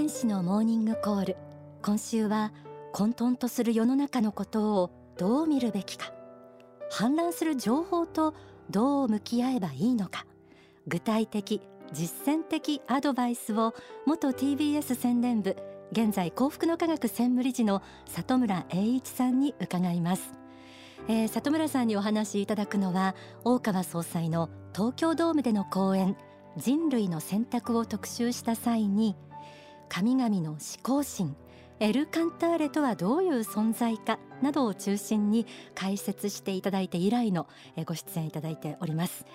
天使のモーニングコール。今週は混沌とする世の中のことをどう見るべきか。氾濫する情報とどう向き合えばいいのか。具体的実践的アドバイスを元 TBS 宣伝部現在幸福の科学専務理事の里村栄一さんに伺います、えー、里村さんにお話しいただくのは大川総裁の東京ドームでの講演人類の選択を特集した際に神々の思考心エル・カンターレとはどういう存在かなどを中心に解説していただいて以来のご出演いただいております。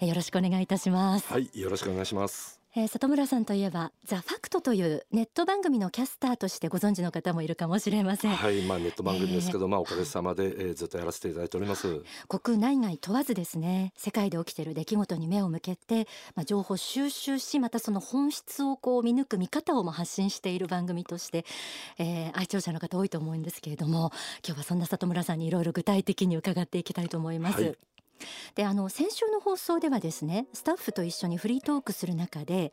よろしくお願いいたします。はいよろしくお願いします。えー、里村さんといえばザファクトというネット番組のキャスターとしてご存知の方もいるかもしれません。はいまあネット番組ですけど、えー、まあおかげさまで、えー、ずっとやらせていただいております。国内外問わずですね世界で起きている出来事に目を向けてまあ情報収集しまたその本質をこう見抜く見方をも発信している番組として、えー、愛聴者の方多いと思うんですけれども今日はそんな里村さんにいろいろ具体的に伺っていきたいと思います、はいであの先週の放送ではですねスタッフと一緒にフリートークする中で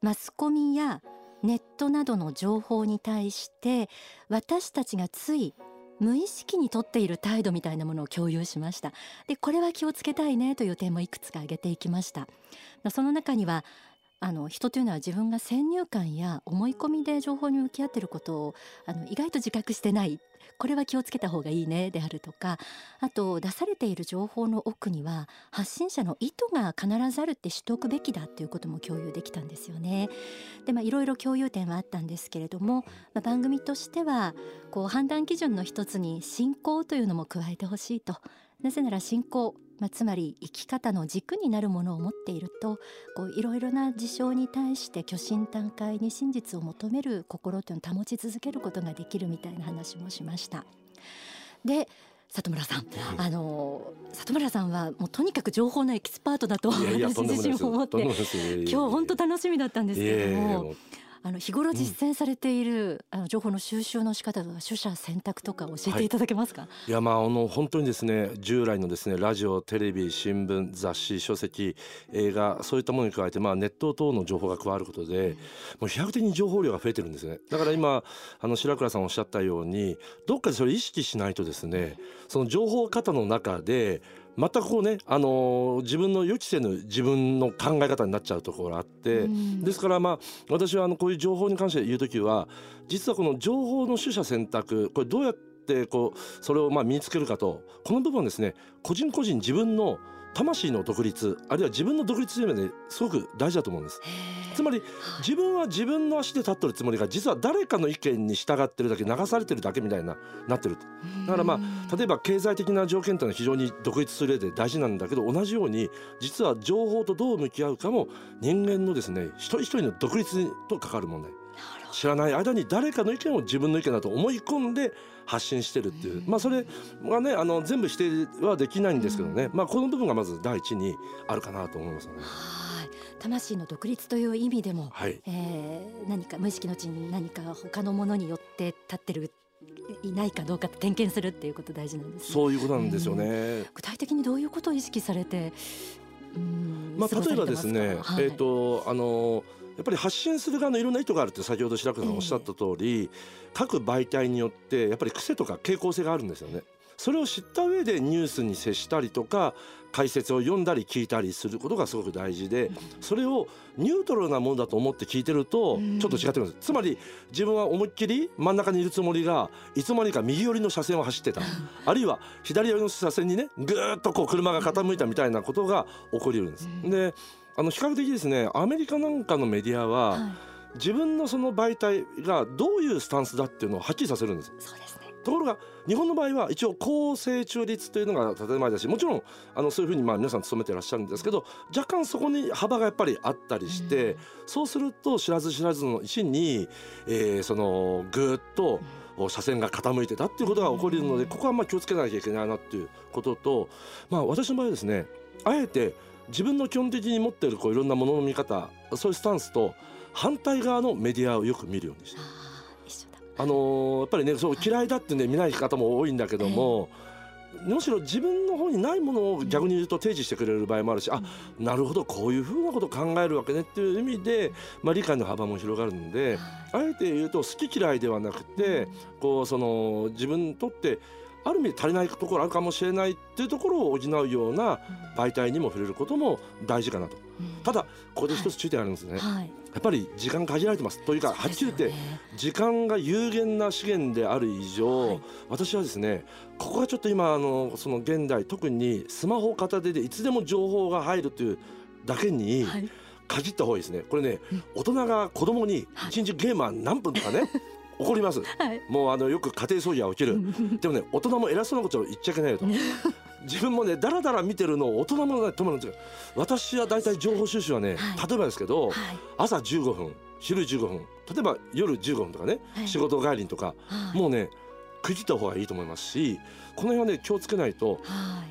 マスコミやネットなどの情報に対して私たちがつい無意識にとっている態度みたいなものを共有しました。でこれは気をつけたいねという点もいくつか挙げていきました。その中にはあの人というのは自分が先入観や思い込みで情報に向き合っていることをあの意外と自覚してないこれは気をつけた方がいいねであるとかあと出されている情報の奥には発信者の意図が必ずあるって知っておくべきだということも共有できたんですよね。でまあいろいろ共有点はあったんですけれども、まあ、番組としてはこう判断基準の一つに信仰というのも加えてほしいと。なぜなら信仰まあ、つまり生き方の軸になるものを持っているとこういろいろな事象に対して虚心坦懐に真実を求める心というのを保ち続けることができるみたいな話もしました。で里村さん、あの里村さんはもうとにかく情報のエキスパートだと私自身思って今日本当楽しみだったんですけれども。あの日頃実践されている、うん、あの情報の収集の仕方とか取捨選択とか教えていただけますか、はい、いやまああの本当にですね従来のですねラジオテレビ新聞雑誌書籍映画そういったものに加えてまあネット等の情報が加わることで、うん、もう飛躍的に情報量が増えてるんですね。だから今あの白倉さんおっしゃったようにどっかでそれ意識しないとですねその情報型の中で全くこうね、あのー、自分の予期せぬ自分の考え方になっちゃうところがあって、うん、ですからまあ私はあのこういう情報に関して言う時は実はこの情報の取捨選択これどうやってこうそれをまあ身につけるかとこの部分はですね個人個人自分の魂の独立あるいは自分の独立というのはねすごく大事だと思うんです。つまり自分は自分の足で立ってるつもりが実は誰かの意見に従ってるだけ流されてるだけみたいななってるだからまあ例えば経済的な条件というのは非常に独立する上で大事なんだけど同じように実は情報とどう向き合うかも人間のですね一人一人の独立と関わる問題。知らない間に誰かの意見を自分の意見だと思い込んで発信してるっていう、まあ、それはねあの全部否定はできないんですけどね、まあ、この部分がまず第一にあるかなと思いますね。魂の独立という意味でも、はい、えー、何か無意識のうちに何か他のものによって立ってるいないかどうか点検するっていうこと大事なんです、ね、そういうことなんですよね、えー、具体的にどういうことを意識されてまあ、例えばですね、はい、えーとあのやっぱり発信する側のいろんな意図があるって先ほど白倉さんおっしゃった通り、えー、各媒体によってやっぱり癖とか傾向性があるんですよね。それを知った上でニュースに接したりとか解説を読んだり聞いたりすることがすごく大事でそれをニュートラルなものだと思って聞いてるとちょっと違ってます。つまり自分は思いっきり真ん中にいるつもりがいつの間にか右寄りの車線を走ってた。あるいは左寄りの車線にねぐーっとこう車が傾いたみたいなことが起こりうるんです。であの比較的ですねアメリカなんかのメディアは、はい。自分のその媒体がどういうスタンスだっていうのをはっきりさせるんです。そうですところが日本の場合は一応公正中立というのが建前だしもちろんあのそういうふうにまあ皆さん勤めてらっしゃるんですけど若干そこに幅がやっぱりあったりして、うん、そうすると知らず知らずのうちに、えー、そのぐっと車線が傾いてたっていうことが起こりるのでここはまあ気をつけなきゃいけないなっていうことと、まあ、私の場合はですねあえて自分の基本的に持っているこういろんなものの見方そういうスタンスと反対側のメディアをよく見るようにして。あのー、やっぱりねそう嫌いだってね見ない方も多いんだけども、むしろ自分の方にないものを逆に言うと提示してくれる場合もあるし、あなるほどこういうふうなことを考えるわけねっていう意味で、まあ、理解の幅も広がるんで、あえて言うと好き嫌いではなくてこうその自分にとってある意味足りないところあるかもしれないっていうところを補うような媒体にも触れることも大事かなと。ただここで一つ注点あるんですね、はい、やっぱり時間限られてます。というか、はっきり言って時間が有限な資源である以上、はい、私はですねここがちょっと今あのその現代特にスマホ片手でいつでも情報が入るというだけに、限った方がいいですね。これね、大人が子供に一日ゲームは何分とかね 怒ります、はい、もうあのよく家庭掃除は起きる。でもね大人も偉そうなことを言っちゃいけないよと 自分もねだらだら見てるのを大人もね止まるんですよ私は大体情報収集はね、はい、例えばですけど、はい、朝15分昼15分例えば夜15分とかね、仕事帰りとか、もうね区切った方がいいと思いますしこの辺はね気をつけないと、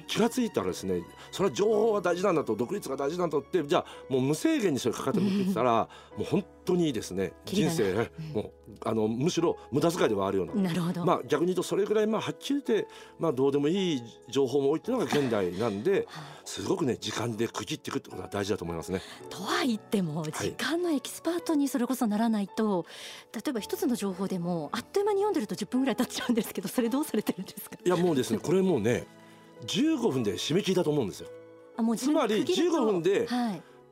気が付いたらですねそれは情報が大事なんだと独立が大事なんだってじゃあもう無制限にそれかかって向けてたらもう本当にですね人生、うん、もうあのむしろ無駄遣いではあるような。なるほど、まあ、逆に言うとそれぐらいまあはっきり言って、まあ、どうでもいい情報も多いっていうのが現代なんですごくね時間で区切っていくってことが大事だと思いますね。とは言っても時間のエキスパートにそれこそならないと、はい、例えば一つの情報でもあっという間に読んでると10分ぐらい経っちゃうんですけどそれどうされてるんですかいやもうですね。これもうね15分で締め切りだと思うんですよ。あもうつまり15分で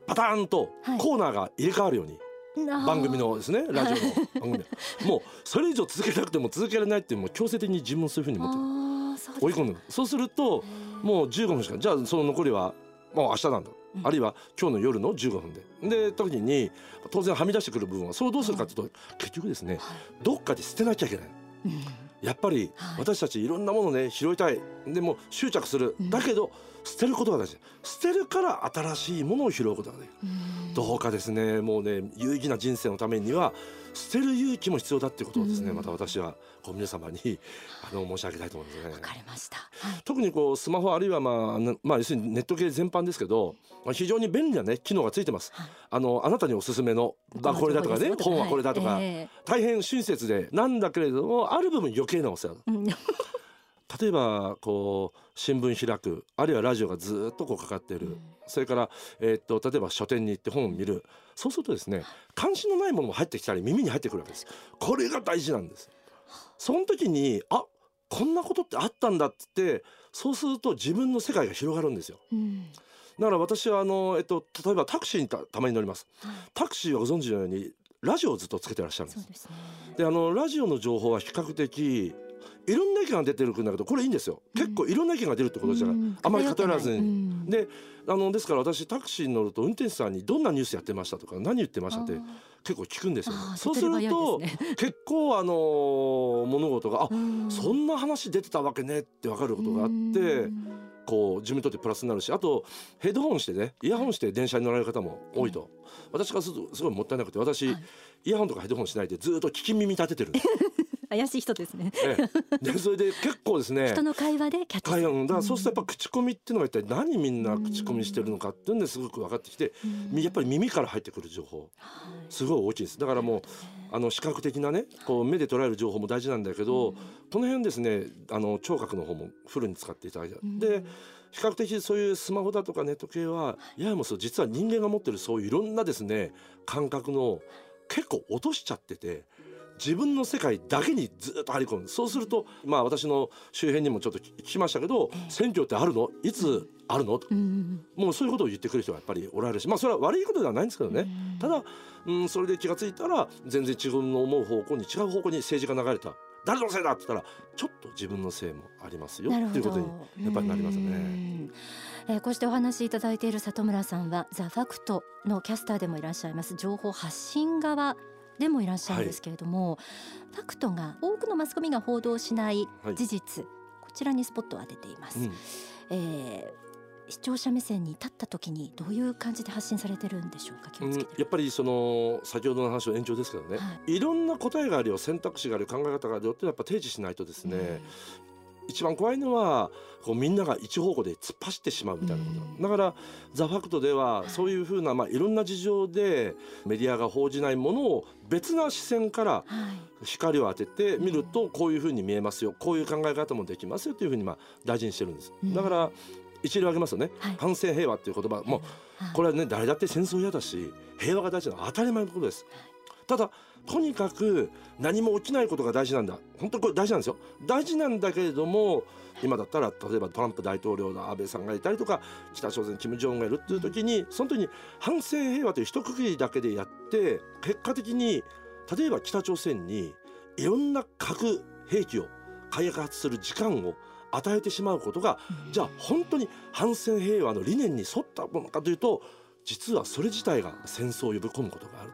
パターンとコーナーが入れ替わるように。番組のですね ラジオの番組もうそれ以上続けなくても続けられないっていうもう強制的に自分もそういうふうに思ってる追い込む。そうするともう15分しかじゃあその残りはもう明日なんだ、うん、あるいは今日の夜の15分で。で時に当然はみ出してくる部分はそうどうするかというと、結局ですね、どっかで捨てなきゃいけない。うんやっぱり私たちいろんなものね拾いたい。でも執着する、だけど捨てることが大事。捨てるから新しいものを拾うことができる。どうかですね。もうね有意義な人生のためには捨てる勇気も必要だっていうことをですね、また私はこう皆様にあの申し上げたいと思いますね。わかりました、はい、特にこうスマホあるいはまあまあ要するにネット系全般ですけど、まあ、非常に便利なね機能がついてます。はい、あのあなたにおすすめのあこれだとかね本はこれだとか、大変親切でなんだけれどもある部分余計なお世話。うん例えばこう新聞開くあるいはラジオがずっとこうかかっている、うん、それから、えー、っと例えば書店に行って本を見る。そうするとですね関心のないものも入ってきたり耳に入ってくるわけです。これが大事なんです。その時にあこんなことってあったんだってそうすると自分の世界が広がるんですよ、うん、だから私はあの、えっと、例えばタクシーにたまに乗ります、はい、タクシーはご存知のようにラジオをずっとつけてらっしゃるんです。で、ね、あのラジオの情報は比較的いろんな意見が出てるんだけどこれいいんですよ、結構いろんな意見が出るってことじゃない、あまり偏らずに、であのですから私タクシーに乗ると運転手さんにどんなニュースやってましたとか何言ってましたって結構聞くんですよ、ね、そうすると、ね、結構あの物事があそんな話出てたわけねって分かることがあってこう自分にとってプラスになるしあとヘッドホンしてねイヤホンして電車に乗られる方も多いと、私からするとすごいもったいなくて私、はい、イヤホンとかヘッドホンしないでずっと聞き耳立ててる 怪しい人ですね。でそれで結構ですね。人の会話でキャッチする。だからそうするとやっぱ口コミっていうのが一体何みんな口コミしてるのかっていうんですごく分かってきて、やっぱり耳から入ってくる情報すごい大きいです。だからもうあの視覚的なねこう目で捉える情報も大事なんだけど、この辺ですねあの聴覚の方もフルに使っていただいて、で比較的そういうスマホだとかネット系はややもそう実は人間が持ってるそういういろんなですね感覚の結構落としちゃってて。自分の世界だけにずっと張り込む。そうするとまあ私の周辺にもちょっと聞きましたけど、えー、選挙ってあるの？いつあるの？と、うん、もうそういうことを言ってくる人がやっぱりおられるしまあそれは悪いことではないんですけどね、うん、ただ、うん、それで気が付いたら全然自分の思う方向に違う方向に政治が流れた。誰のせいだって言ったらちょっと自分のせいもありますよ。っていうことにやっぱりなりますね。えー、こうしてお話しいただいている里村さんはザ・ファクトのキャスターでもいらっしゃいます。情報発信側でもいらっしゃるんですけれども、はい、ファクトが多くのマスコミが報道しない事実、はい、こちらにスポットを当てています。うん、えー視聴者目線に立った時にどういう感じで発信されてるんでしょうか、うん、やっぱりその先ほどの話の延長ですけどね、はい、いろんな答えがあるよ。選択肢がある考え方があるよってやっぱ提示しないとですね、一番怖いのはこうみんなが一方向で突っ走ってしまうみたいなこと、うん、だから「ザ・ファクトではそういうふうな、まあ、いろんな事情でメディアが報じないものを別な視線から光を当てて見るとこういうふうに見えますよこういう考え方もできますよというふうにまあ大事にしてるんです。だから一例挙げますよね、はい、反戦平和っていう言葉。もうこれはね誰だって戦争嫌だし平和が大事なのは当たり前のことです。ただとにかく何も起きないことが大事なんだ。本当にこれ大事なんですよ。大事なんだけれども今だったら例えばトランプ大統領の安倍さんがいたりとか北朝鮮金正恩がいるっていう時にその時に反戦平和という一区切りだけでやって結果的に例えば北朝鮮にいろんな核兵器を開発する時間を与えてしまうことが、じゃあ本当に反戦平和の理念に沿ったものかというと実はそれ自体が戦争を呼び込むことがある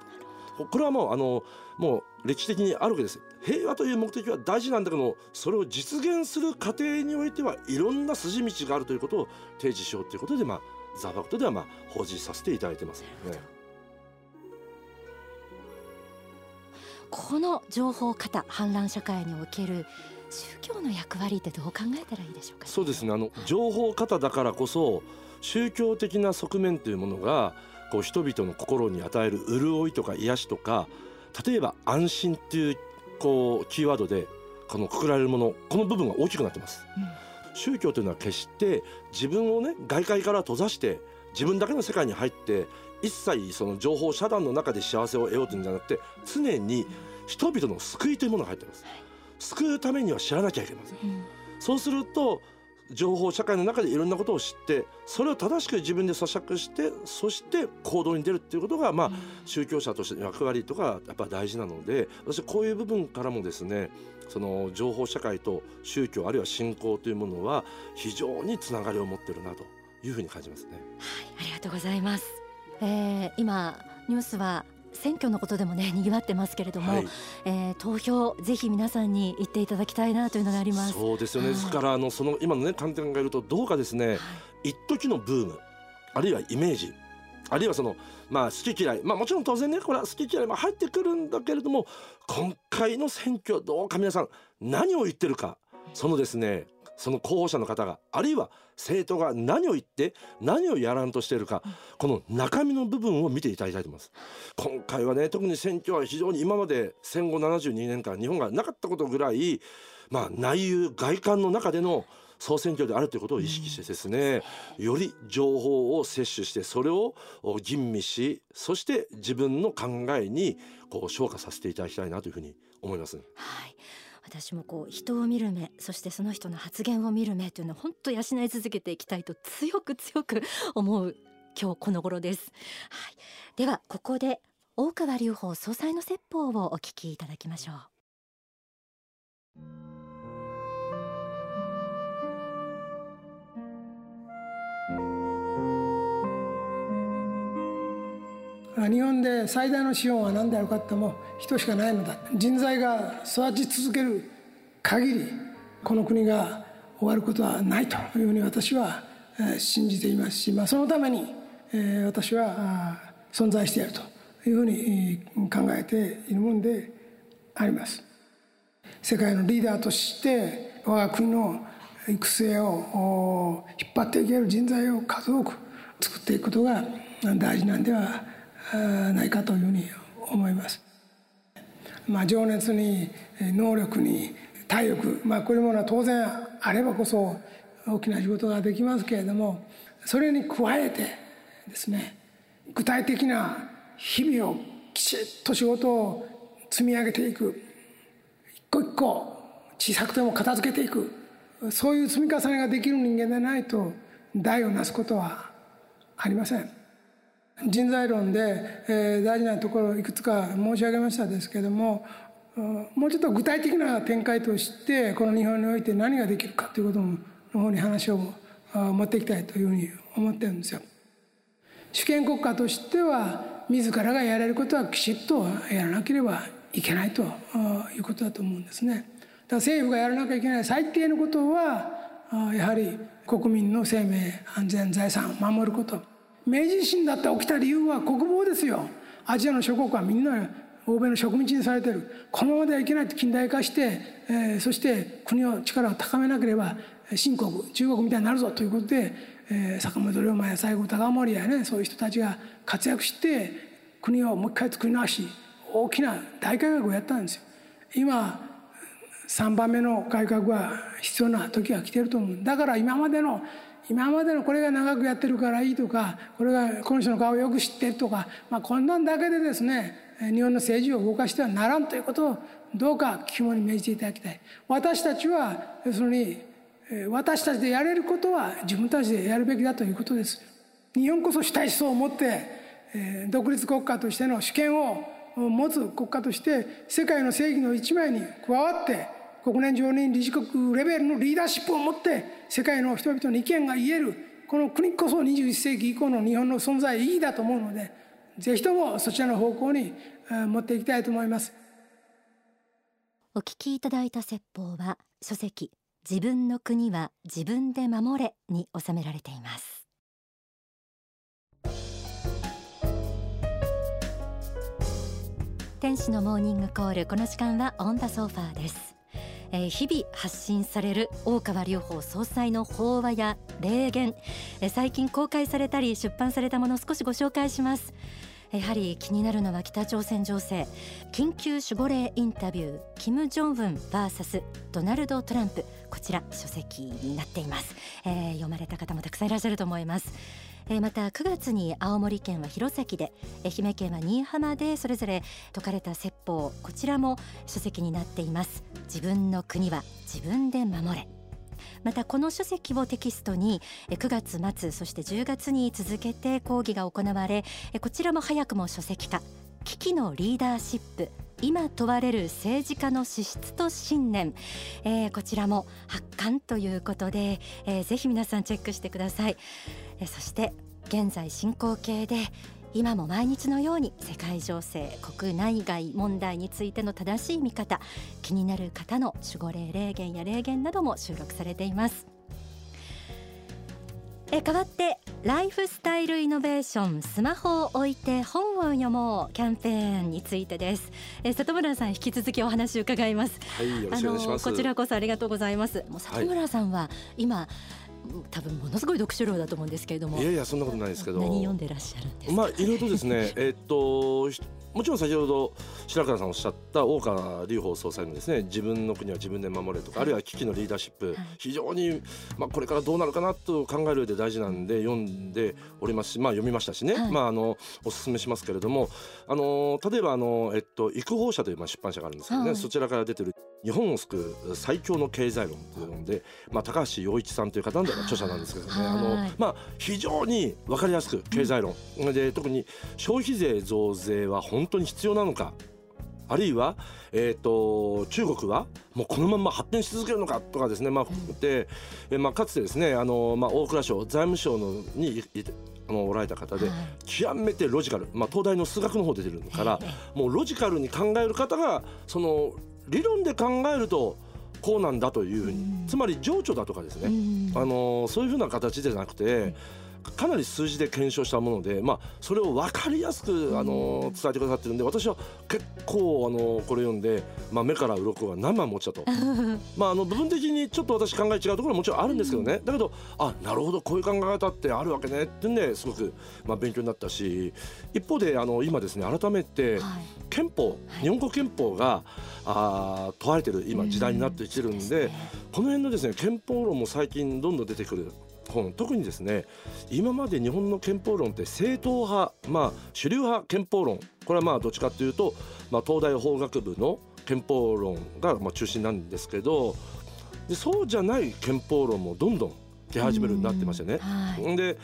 と。これはもうあのもう歴史的にあるわけです。平和という目的は大事なんだけどそれを実現する過程においてはいろんな筋道があるということを提示しようということでまあザ・ファクトではまあ報じさせていただいてます、ね、この情報型反乱社会における宗教の役割ってどう考えたらいいでしょうか、そうですね。あの情報型だからこそ宗教的な側面というものがこう人々の心に与える潤いとか癒しとか例えば安心っていうこうキーワードでこのくくられるものこの部分が大きくなってます、うん、宗教というのは決して自分をね外界から閉ざして自分だけの世界に入って一切その情報遮断の中で幸せを得ようというんじゃなくて常に人々の救いというものが入ってます、救うためには知らなきゃいけません、うん、そうすると情報社会の中でいろんなことを知ってそれを正しく自分で咀嚼してそして行動に出るっていうことが、まあ、宗教者としての役割とかやっぱ大事なので私こういう部分からもですねその情報社会と宗教あるいは信仰というものは非常につながりを持ってるなというふうに感じますね。はい、ありがとうございます。えー、今ニュースは選挙のことでもね賑わってますけれども、はい、えー、投票ぜひ皆さんに行っていただきたいなというのがあります。そうですよね、ですからあのその今のね観点がいるとどうかですね、はい、一時のブームあるいはイメージあるいはそのまあ好き嫌いまあもちろん当然ねこれは好き嫌いも入ってくるんだけれども今回の選挙どうか皆さん何を言ってるかそのですねその候補者の方があるいは政党が何を言って何をやらんとしているかこの中身の部分を見ていただきたいと思います。今回はね特に選挙は非常に今まで戦後72年間日本がなかったことぐらいまあ内憂外観の中での総選挙であるということを意識してですね、より情報を摂取してそれを吟味しそして自分の考えにこう昇華させていただきたいなというふうに思います。はい私もこう人を見る目そしてその人の発言を見る目というのを本当養い続けていきたいと強く強く思う今日この頃です、はい、ではここで大川隆法総裁の説法をお聞きいただきましょう。日本で最大の資本は何であるかっても人しかないのだ。人材が育ち続ける限りこの国が終わることはないというふうに私は信じていますし、まあ、そのために私は存在しているというふうに考えているものであります。世界のリーダーとして我が国の育成を引っ張っていける人材を数多く作っていくことが大事なんではないかというふうに思います。まあ、情熱に能力に体力、まあ、こういうものは当然あればこそ大きな仕事ができますけれどもそれに加えてですね具体的な日々をきちっと仕事を積み上げていく一個一個小さくても片付けていくそういう積み重ねができる人間でないと代をなすことはありません。人材論で、えー、大事なところをいくつか申し上げましたですけれどももうちょっと具体的な展開としてこの日本において何ができるかということの方に話を持っていきたいというふうに思ってるんですよ。主権国家としては自らがやれることはきちっとやらなければいけないということだと思うんですね。だから政府がやらなきゃいけない最低のことはやはり国民の生命安全財産を守ること明治維新だって起きた理由は国防ですよ。アジアの諸国はみんな欧米の植民地にされてる。このままではいけないと近代化して、えー、そして国の力を高めなければ新国中国みたいになるぞということで、えー、坂本龍馬や西郷隆盛やねそういう人たちが活躍して国をもう一回作り直し大きな大改革をやったんですよ。今3番目の改革は必要な時が来てると思う。だから今までの今までのこれが長くやってるからいいとかこれがこの人の顔をよく知ってるとか、まあ、こんなんだけでですね日本の政治を動かしてはならんということをどうか肝に銘じていただきたい。私たちは要するに私たちでやれることは自分たちでやるべきだということです。日本こそ主体思想を持って独立国家としての主権を持つ国家として世界の正義の一枚に加わって国連常任理事国レベルのリーダーシップを持って世界の人々の意見が言えるこの国こそ21世紀以降の日本の存在意義だと思うのでぜひともそちらの方向に持っていきたいと思います。お聞きいただいた説法は書籍自分の国は自分で守れに収められています。天使のモーニングコールこの時間はオンダソファーです。え、日々発信される大川隆法総裁の法話や霊言、え、最近公開されたり出版されたものを少しご紹介します。やはり気になるのは北朝鮮情勢。緊急守護霊インタビューキム・ジョンウン VS ドナルド・トランプ。こちら書籍になっています、え、読まれた方もたくさんいらっしゃると思います。えー、また9月に青森県は弘前で愛媛県は新居浜でそれぞれ説かれた説法こちらも書籍になっています。自分の国は自分で守れ。またこの書籍をテキストに9月末そして10月に続けて講義が行われこちらも早くも書籍化。危機のリーダーシップ。今問われる政治家の資質と信念、えー、こちらも発刊ということで、えー、ぜひ皆さんチェックしてください、えー、そして現在進行形で今も毎日のように世界情勢国内外問題についての正しい見方気になる方の守護霊霊言や霊言なども収録されています。え代わってライフスタイルイノベーションスマホを置いて本を読もうキャンペーンについてです。え里村さん引き続きお話を伺います。はいよろしくお願いします。こちらこそありがとうございます。もう里村さんは今、はい多分ものすごい読書量だと思うんですけれども。いやいやそんなことないですけど。何読んでらっしゃるんですまあいろいろとですね えっともちろん先ほど白川さんおっしゃった大川隆法総裁のですね自分の国は自分で守れとか、あるいは危機のリーダーシップ、非常に、まあ、これからどうなるかなと考える上で大事なんで読んでおりますし、まあ、読みましたしね、まあ、あのお勧めしますけれどもあの例えばあの、えっと、育法社というまあ出版社があるんですけどね、そちらから出てる日本を救う最強の経済論というので、まあ、高橋洋一さんという方の著者なんですけどね、あのまあ、非常に分かりやすく経済論、で特に消費税増税は本当に必要なのかあるいは、えーと、中国はもうこのまま発展し続けるのかとかですね、まあ含めて、えまあ、かつてですねあの、まあ、大蔵省財務省のにあのおられた方で、はい、極めてロジカル、まあ、東大の数学の方出てるからもうロジカルに考える方がその理論で考えるとこうなんだというふうに、つまり情緒だとかですね、あのそういうふうな形でなくて、かなり数字で検証したもので、まあ、それを分かりやすくあの伝えてくださってるんで私は結構あのこれ読んで、まあ、目から鱗が何万持ちだと。まああの部分的にちょっと私考え違うところはもちろんあるんですけどね。だけどあなるほどこういう考え方ってあるわけねってんですごく、まあ、勉強になったし一方であの今ですね改めて憲法、日本国憲法があ問われてる今時代になってきてるんで、この辺のですね憲法論も最近どんどん出てくる本。特にですね今まで日本の憲法論って正統派、まあ、主流派憲法論。これはまあどっちかというと、まあ、東大法学部の憲法論がまあ中心なんですけどでそうじゃない憲法論もどんどん出始めるようになってましたね。はい、で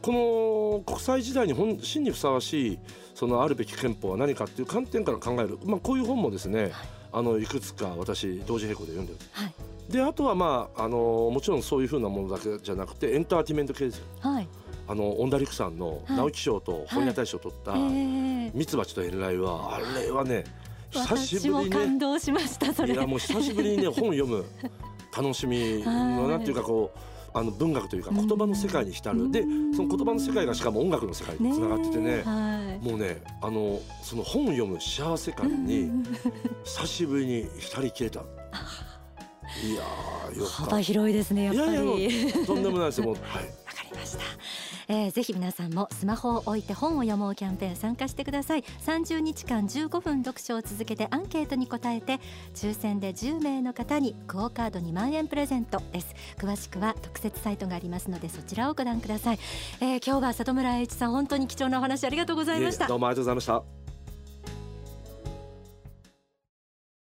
この国際時代に本真にふさわしいそのあるべき憲法は何かっていう観点から考える、まあ、こういう本もですね、はい、あのいくつか私同時並行で読んでる。はい。であとはまああのもちろんそういうふうなものだけじゃなくてエンターテイメント系ですよ。はい、あの恩田陸さんの直木賞と本屋大賞を取った「ミツバチと遠雷は」あれはね久しぶりにね。感動しましたそれ。いやもう久しぶりにね 本読む楽しみのなんていうかこうあの文学というか言葉の世界に浸る、でその言葉の世界がしかも音楽の世界につながっててね。はい。もうねあのその本を読む幸せ感に久しぶりに浸り切れた。いやーよかった。幅広いですねやっぱり。いやいやとんでもないですよもう。はい。わかりました。えー、ぜひ皆さんもスマホを置いて本を読もうキャンペーン参加してください。30日間15分読書を続けてアンケートに答えて抽選で10名の方にクオカード2万円プレゼントです。詳しくは特設サイトがありますのでそちらをご覧ください、えー、今日は里村栄一さん本当に貴重なお話ありがとうございました。どうもありがとうございました。